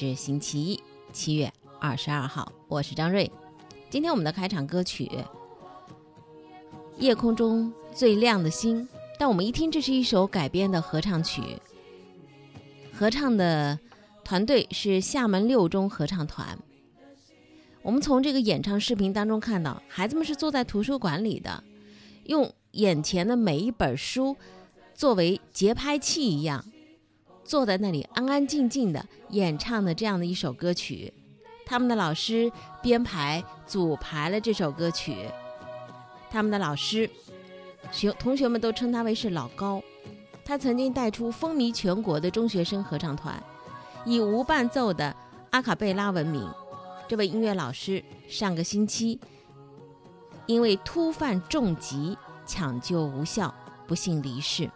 是星期一，七月二十二号，我是张瑞。今天我们的开场歌曲《夜空中最亮的星》，但我们一听，这是一首改编的合唱曲。合唱的团队是厦门六中合唱团。我们从这个演唱视频当中看到，孩子们是坐在图书馆里的，用眼前的每一本书作为节拍器一样。坐在那里安安静静的演唱的这样的一首歌曲，他们的老师编排组排了这首歌曲。他们的老师学同学们都称他为是老高，他曾经带出风靡全国的中学生合唱团，以无伴奏的阿卡贝拉闻名。这位音乐老师上个星期因为突犯重疾抢救无效不幸离世，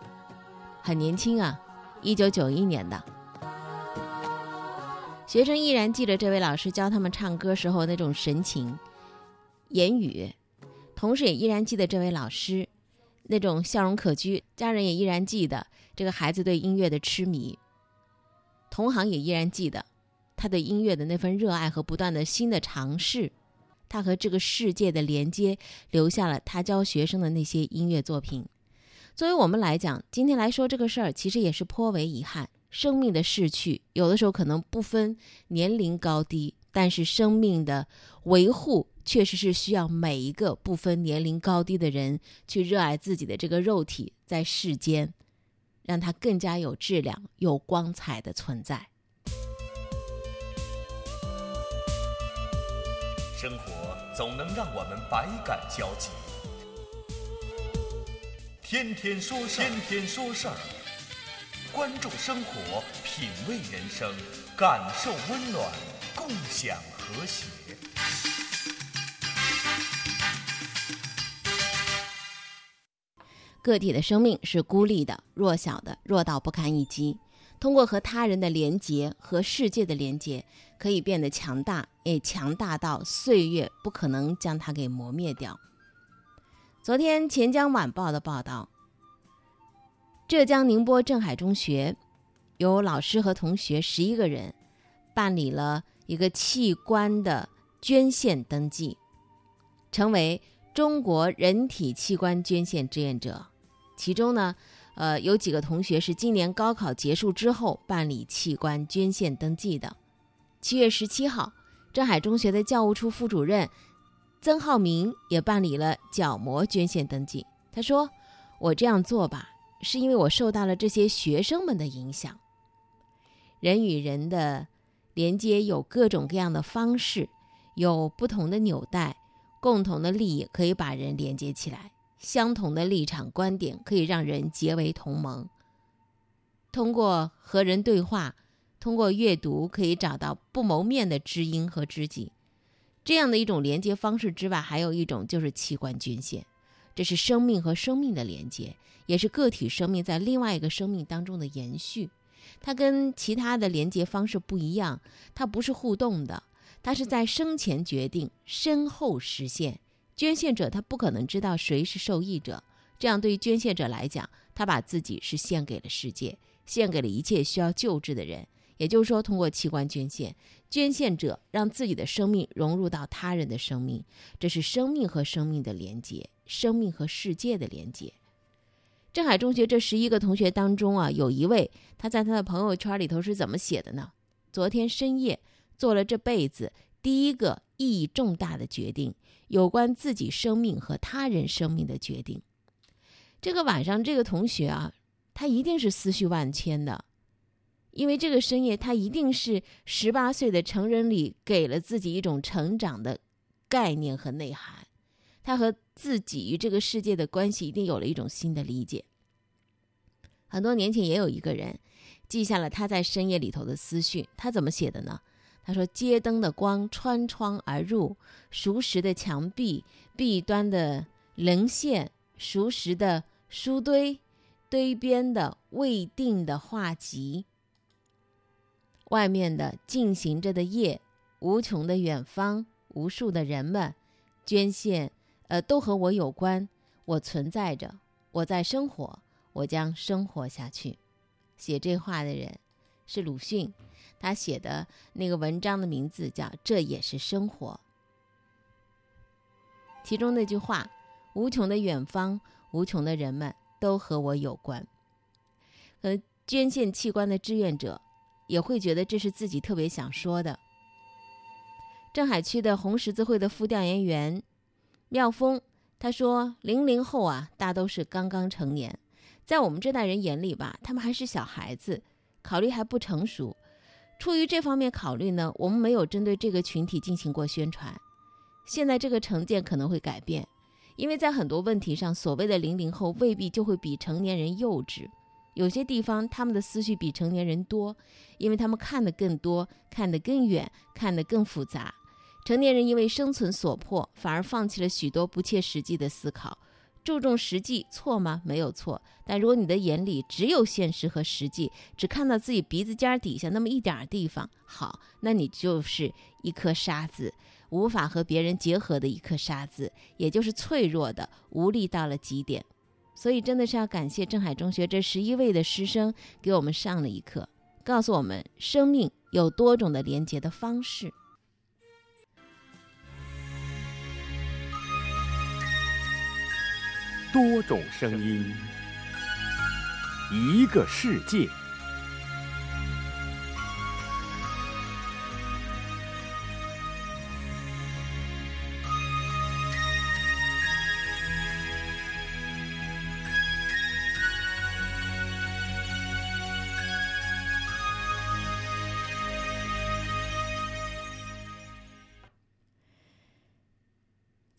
很年轻啊。一九九一年的学生依然记得这位老师教他们唱歌时候那种神情、言语，同时也依然记得这位老师那种笑容可掬。家人也依然记得这个孩子对音乐的痴迷，同行也依然记得他对音乐的那份热爱和不断的新的尝试。他和这个世界的连接，留下了他教学生的那些音乐作品。作为我们来讲，今天来说这个事儿，其实也是颇为遗憾。生命的逝去，有的时候可能不分年龄高低，但是生命的维护，确实是需要每一个不分年龄高低的人去热爱自己的这个肉体，在世间，让它更加有质量、有光彩的存在。生活总能让我们百感交集。天天说事儿，天天说事儿，关注生活，品味人生，感受温暖，共享和谐。个体的生命是孤立的、弱小的、弱到不堪一击。通过和他人的连结和世界的连结，可以变得强大，也强大到岁月不可能将它给磨灭掉。昨天，《钱江晚报》的报道，浙江宁波镇海中学有老师和同学十一个人办理了一个器官的捐献登记，成为中国人体器官捐献志愿者。其中呢，呃，有几个同学是今年高考结束之后办理器官捐献登记的。七月十七号，镇海中学的教务处副主任。曾浩明也办理了角膜捐献登记。他说：“我这样做吧，是因为我受到了这些学生们的影响。人与人的连接有各种各样的方式，有不同的纽带，共同的利益可以把人连接起来，相同的立场观点可以让人结为同盟。通过和人对话，通过阅读，可以找到不谋面的知音和知己。”这样的一种连接方式之外，还有一种就是器官捐献，这是生命和生命的连接，也是个体生命在另外一个生命当中的延续。它跟其他的连接方式不一样，它不是互动的，它是在生前决定，身后实现。捐献者他不可能知道谁是受益者，这样对于捐献者来讲，他把自己是献给了世界，献给了一切需要救治的人。也就是说，通过器官捐献，捐献者让自己的生命融入到他人的生命，这是生命和生命的连接，生命和世界的连接。镇海中学这十一个同学当中啊，有一位他在他的朋友圈里头是怎么写的呢？昨天深夜做了这辈子第一个意义重大的决定，有关自己生命和他人生命的决定。这个晚上，这个同学啊，他一定是思绪万千的。因为这个深夜，他一定是十八岁的成人礼给了自己一种成长的概念和内涵，他和自己与这个世界的关系一定有了一种新的理解。很多年前也有一个人记下了他在深夜里头的思绪，他怎么写的呢？他说：“街灯的光穿窗而入，熟识的墙壁、壁端的棱线、熟识的书堆、堆边的未定的画集，外面的进行着的夜，无穷的远方，无数的人们，捐献，呃，都和我有关。我存在着，我在生活，我将生活下去。”写这话的人是鲁迅。他写的那个文章的名字叫《这也是生活》，其中那句话：“无穷的远方，无穷的人们都和我有关。”呃，捐献器官的志愿者也会觉得这是自己特别想说的。镇海区的红十字会的副调研员妙峰他说：“零零后啊，大都是刚刚成年，在我们这代人眼里吧，他们还是小孩子，考虑还不成熟。”出于这方面考虑呢，我们没有针对这个群体进行过宣传。现在这个成见可能会改变，因为在很多问题上，所谓的零零后未必就会比成年人幼稚。有些地方他们的思绪比成年人多，因为他们看得更多，看得更远，看得更复杂。成年人因为生存所迫，反而放弃了许多不切实际的思考。注重实际错吗？没有错。但如果你的眼里只有现实和实际，只看到自己鼻子尖底下那么一点地方，好，那你就是一颗沙子，无法和别人结合的一颗沙子，也就是脆弱的、无力到了极点。所以，真的是要感谢镇海中学这十一位的师生给我们上了一课，告诉我们生命有多种的连接的方式。多种声音，一个世界。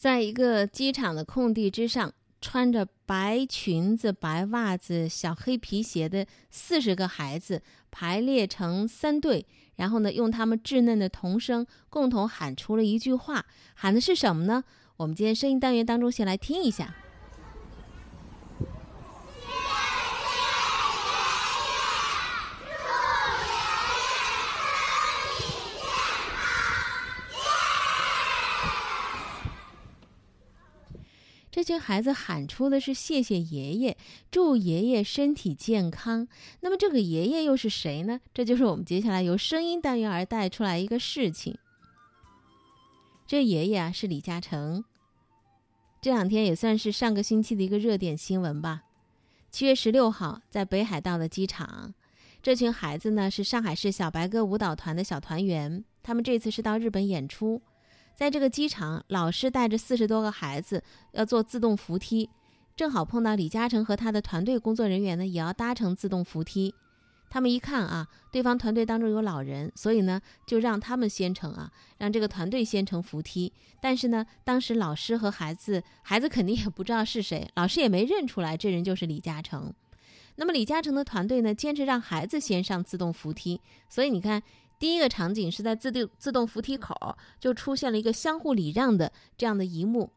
在一个机场的空地之上。穿着白裙子、白袜子、小黑皮鞋的四十个孩子排列成三队，然后呢，用他们稚嫩的童声共同喊出了一句话，喊的是什么呢？我们今天声音单元当中先来听一下。这群孩子喊出的是“谢谢爷爷，祝爷爷身体健康”。那么这个爷爷又是谁呢？这就是我们接下来由声音单元而带出来一个事情。这爷爷啊是李嘉诚。这两天也算是上个星期的一个热点新闻吧。七月十六号，在北海道的机场，这群孩子呢是上海市小白鸽舞蹈团的小团员，他们这次是到日本演出。在这个机场，老师带着四十多个孩子要坐自动扶梯，正好碰到李嘉诚和他的团队工作人员呢，也要搭乘自动扶梯。他们一看啊，对方团队当中有老人，所以呢，就让他们先乘啊，让这个团队先乘扶梯。但是呢，当时老师和孩子，孩子肯定也不知道是谁，老师也没认出来这人就是李嘉诚。那么李嘉诚的团队呢，坚持让孩子先上自动扶梯，所以你看。第一个场景是在自动自动扶梯口，就出现了一个相互礼让的这样的一幕。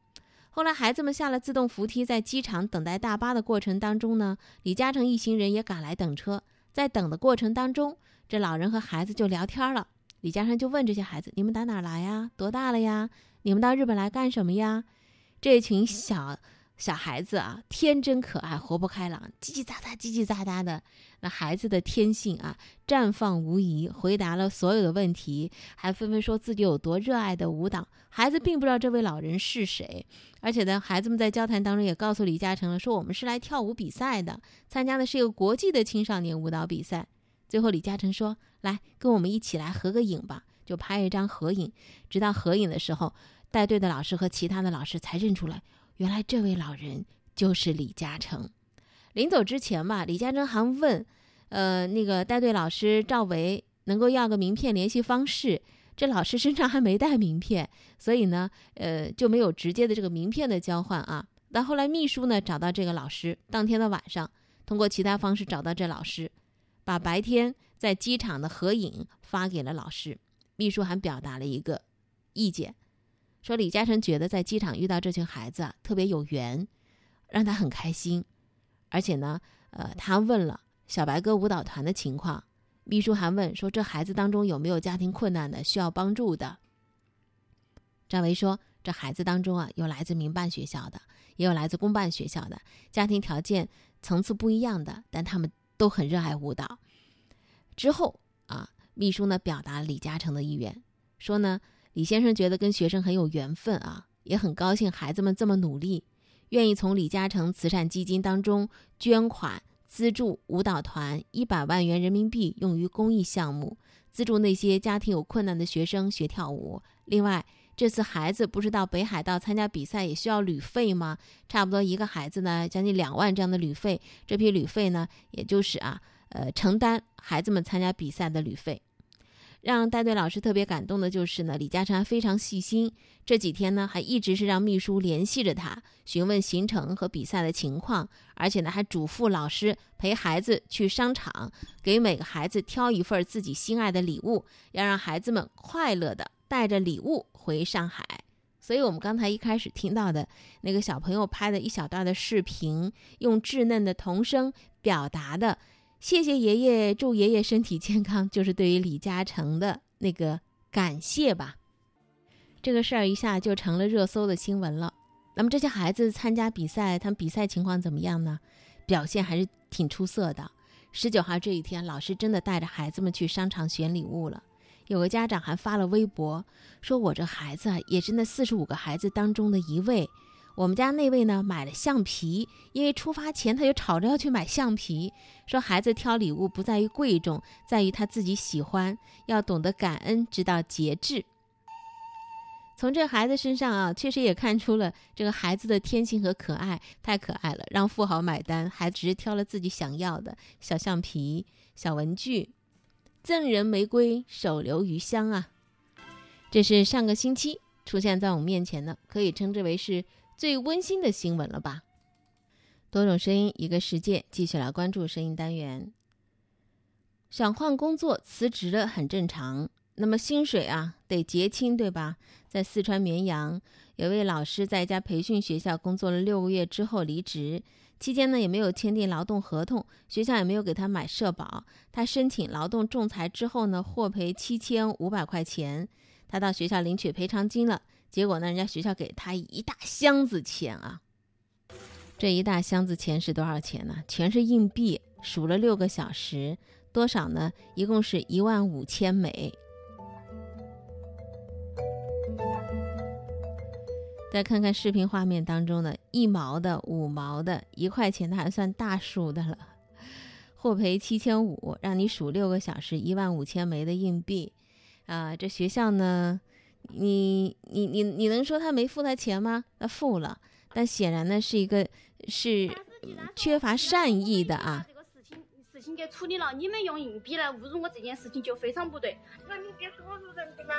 后来孩子们下了自动扶梯，在机场等待大巴的过程当中呢，李嘉诚一行人也赶来等车。在等的过程当中，这老人和孩子就聊天了。李嘉诚就问这些孩子：“你们打哪来呀？多大了呀？你们到日本来干什么呀？”这群小。小孩子啊，天真可爱，活泼开朗，叽叽喳喳，叽叽喳喳的。那孩子的天性啊，绽放无疑，回答了所有的问题，还纷纷说自己有多热爱的舞蹈。孩子并不知道这位老人是谁，而且呢，孩子们在交谈当中也告诉李嘉诚了，说我们是来跳舞比赛的，参加的是一个国际的青少年舞蹈比赛。最后，李嘉诚说：“来，跟我们一起来合个影吧。”就拍一张合影。直到合影的时候，带队的老师和其他的老师才认出来。原来这位老人就是李嘉诚。临走之前吧，李嘉诚还问，呃，那个带队老师赵维能够要个名片联系方式。这老师身上还没带名片，所以呢，呃，就没有直接的这个名片的交换啊。但后来秘书呢找到这个老师，当天的晚上，通过其他方式找到这老师，把白天在机场的合影发给了老师。秘书还表达了一个意见，说李嘉诚觉得在机场遇到这群孩子啊特别有缘，让他很开心。而且呢，呃，他问了小白鸽舞蹈团的情况，秘书还问说这孩子当中有没有家庭困难的需要帮助的。张维说，这孩子当中啊有来自民办学校的，也有来自公办学校的，家庭条件层次不一样的，但他们都很热爱舞蹈。之后啊。秘书呢表达李嘉诚的意愿，说呢李先生觉得跟学生很有缘分啊，也很高兴孩子们这么努力，愿意从李嘉诚慈善基金当中捐款资助舞蹈团一百万元人民币用于公益项目，资助那些家庭有困难的学生学跳舞。另外，这次孩子不是到北海道参加比赛也需要旅费吗？差不多一个孩子呢将近两万这样的旅费，这批旅费呢也就是啊呃承担孩子们参加比赛的旅费。让带队老师特别感动的就是呢，李嘉诚非常细心，这几天呢还一直是让秘书联系着他，询问行程和比赛的情况，而且呢还嘱咐老师陪孩子去商场，给每个孩子挑一份自己心爱的礼物，要让孩子们快乐的带着礼物回上海。所以，我们刚才一开始听到的那个小朋友拍的一小段的视频，用稚嫩的童声表达的。谢谢爷爷，祝爷爷身体健康，就是对于李嘉诚的那个感谢吧。这个事儿一下就成了热搜的新闻了。那么这些孩子参加比赛，他们比赛情况怎么样呢？表现还是挺出色的。十九号这一天，老师真的带着孩子们去商场选礼物了。有个家长还发了微博，说我这孩子也是那四十五个孩子当中的一位。我们家那位呢，买了橡皮，因为出发前他就吵着要去买橡皮，说孩子挑礼物不在于贵重，在于他自己喜欢，要懂得感恩，知道节制。从这孩子身上啊，确实也看出了这个孩子的天性和可爱，太可爱了。让富豪买单，还只是挑了自己想要的小橡皮、小文具，赠人玫瑰，手留余香啊。这是上个星期出现在我们面前的，可以称之为是。最温馨的新闻了吧？多种声音，一个世界。继续来关注声音单元。想换工作辞职了很正常，那么薪水啊得结清，对吧？在四川绵阳，有位老师在一家培训学校工作了六个月之后离职，期间呢也没有签订劳动合同，学校也没有给他买社保，他申请劳动仲裁之后呢获赔七千五百块钱，他到学校领取赔偿金了。结果呢？人家学校给他一大箱子钱啊！这一大箱子钱是多少钱呢？全是硬币，数了六个小时，多少呢？一共是一万五千美。再看看视频画面当中的一毛的、五毛的、一块钱的，还算大数的了。获赔七千五，让你数六个小时，一万五千枚的硬币啊！这学校呢？你你你你能说他没付他钱吗？他付了，但显然呢是一个是缺乏善意的啊。这个事情事情给处理了，你们用硬币来侮辱我这件事情就非常不对。人民币是侮辱人的吗？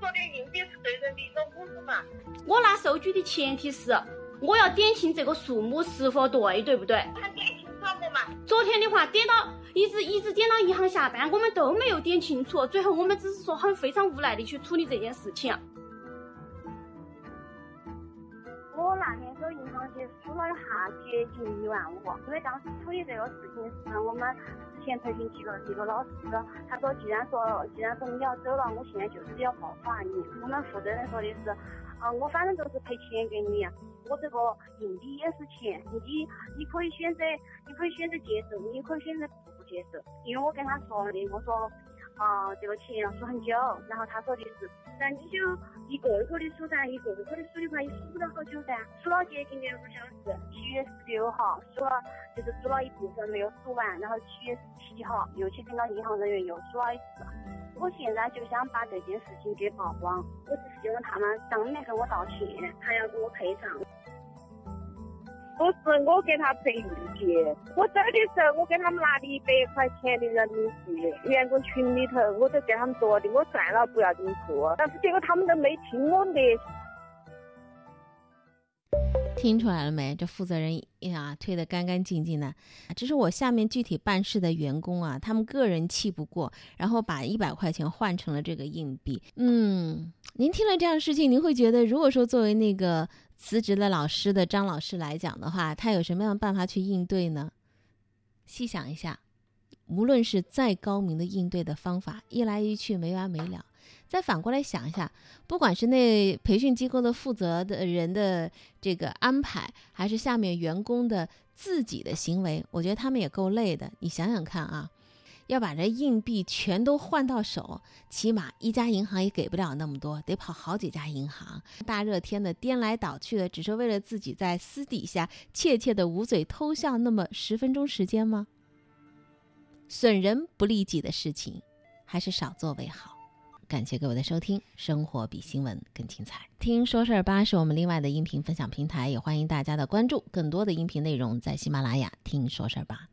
说的硬币是对人的一种侮辱嘛？我拿收据的前提是我要点清这个数目是否对，对不对？他点清楚了嘛？昨天的话点到。一直一直点到银行下班，我们都没有点清楚。最后我们只是说很非常无奈的去处理这件事情。我那天走银行去数了一下，接近一万五。因为当时处理这个事情是我们之前培训几个几个老师，他说既然说既然说你要走了，我现在就是要报罚你。我们负责人说的是，啊，我反正都是赔钱给你。我这个硬币也是钱，你你可以选择，你可以选择接受，你可以选择接受。因为我跟他说的，我说啊这个钱要数很久，然后他说的是，那你就一个一个的数噻，一个一个的数的话，也数不了好久噻，数了接近两个小时。七月十六号数了，就是数了一部分没有数完，然后七月十七号又去跟到银行人员又数了一次。我现在就想把这件事情给曝光，我只是希望他们当面跟我道歉，还要给我赔偿。不是我给他赔硬币，我走的时候我给他们拿的一百块钱的人民币，员工群里头我都给他们说的，我算了不要这么做，但是结果他们都没听我的。听出来了没？这负责人呀，推得干干净净的。这是我下面具体办事的员工啊，他们个人气不过，然后把一百块钱换成了这个硬币。嗯，您听了这样的事情，您会觉得，如果说作为那个辞职的老师的张老师来讲的话，他有什么样的办法去应对呢？细想一下，无论是再高明的应对的方法，一来一去没完没了。再反过来想一下，不管是那培训机构的负责的人的这个安排，还是下面员工的自己的行为，我觉得他们也够累的。你想想看啊，要把这硬币全都换到手，起码一家银行也给不了那么多，得跑好几家银行。大热天的颠来倒去的，只是为了自己在私底下怯怯的捂嘴偷笑那么十分钟时间吗？损人不利己的事情，还是少做为好。感谢各位的收听，生活比新闻更精彩。听说事儿吧是我们另外的音频分享平台，也欢迎大家的关注。更多的音频内容在喜马拉雅听说事儿吧。